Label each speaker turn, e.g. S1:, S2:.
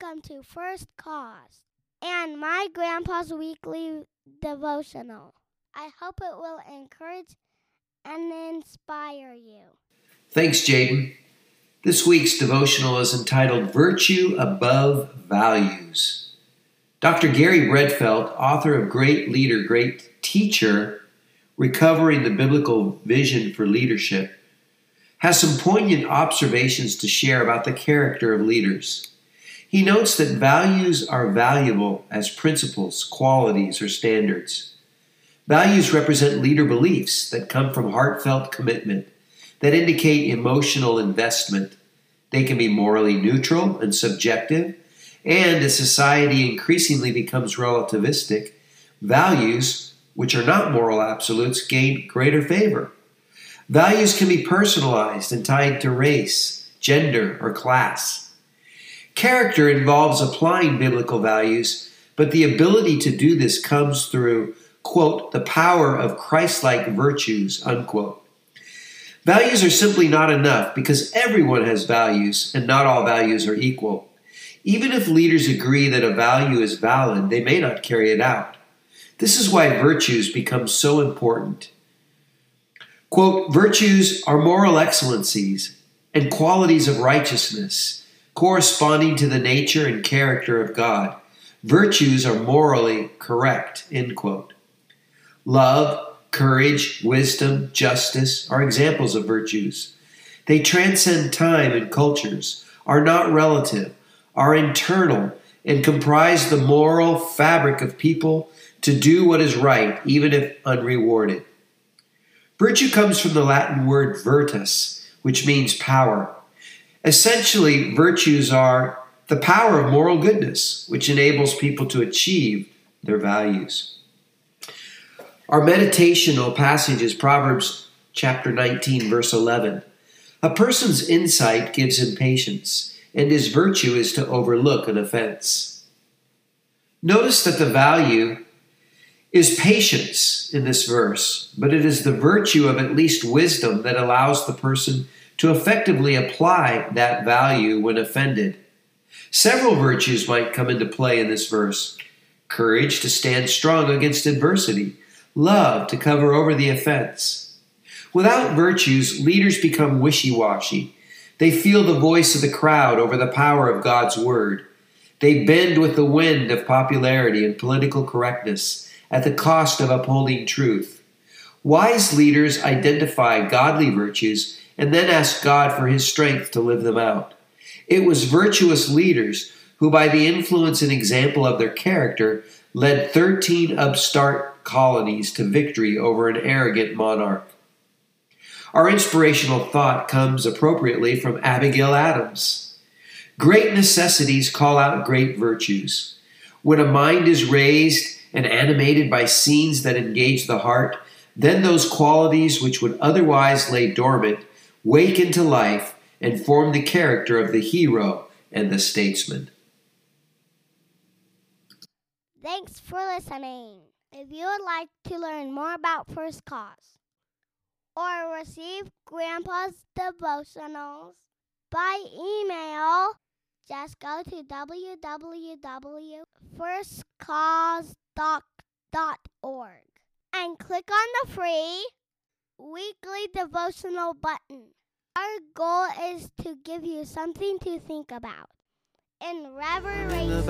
S1: welcome to First Cause and my grandpa's weekly devotional. I hope it will encourage and inspire you.
S2: Thanks, Jaden. This week's devotional is entitled Virtue Above Values. Dr. Gary Bredfeldt, author of Great Leader, Great Teacher, Recovering the Biblical Vision for Leadership, has some poignant observations to share about the character of leaders. He notes that values are valuable as principles, qualities, or standards. Values represent leader beliefs that come from heartfelt commitment, that indicate emotional investment. They can be morally neutral and subjective, and as society increasingly becomes relativistic, values, which are not moral absolutes, gain greater favor. Values can be personalized and tied to race, gender, or class. Character involves applying biblical values, but the ability to do this comes through, quote, the power of Christ like virtues, unquote. Values are simply not enough because everyone has values and not all values are equal. Even if leaders agree that a value is valid, they may not carry it out. This is why virtues become so important. Quote, virtues are moral excellencies and qualities of righteousness corresponding to the nature and character of God. Virtues are morally correct. End quote. Love, courage, wisdom, justice are examples of virtues. They transcend time and cultures, are not relative, are internal, and comprise the moral fabric of people to do what is right, even if unrewarded. Virtue comes from the Latin word virtus, which means power. Essentially, virtues are the power of moral goodness, which enables people to achieve their values. Our meditational passage is Proverbs chapter 19, verse 11. A person's insight gives him patience, and his virtue is to overlook an offense. Notice that the value is patience in this verse, but it is the virtue of at least wisdom that allows the person to effectively apply that value when offended. Several virtues might come into play in this verse courage to stand strong against adversity, love to cover over the offense. Without virtues, leaders become wishy washy. They feel the voice of the crowd over the power of God's word. They bend with the wind of popularity and political correctness at the cost of upholding truth. Wise leaders identify godly virtues and then ask God for his strength to live them out. It was virtuous leaders who, by the influence and example of their character, led 13 upstart colonies to victory over an arrogant monarch. Our inspirational thought comes appropriately from Abigail Adams. Great necessities call out great virtues. When a mind is raised and animated by scenes that engage the heart, then those qualities which would otherwise lay dormant wake into life, and form the character of the hero and the statesman.
S1: Thanks for listening. If you would like to learn more about First Cause or receive Grandpa's devotionals by email, just go to www.firstcause.org and click on the free weekly devotional button. Our goal is to give you something to think about. In reverence.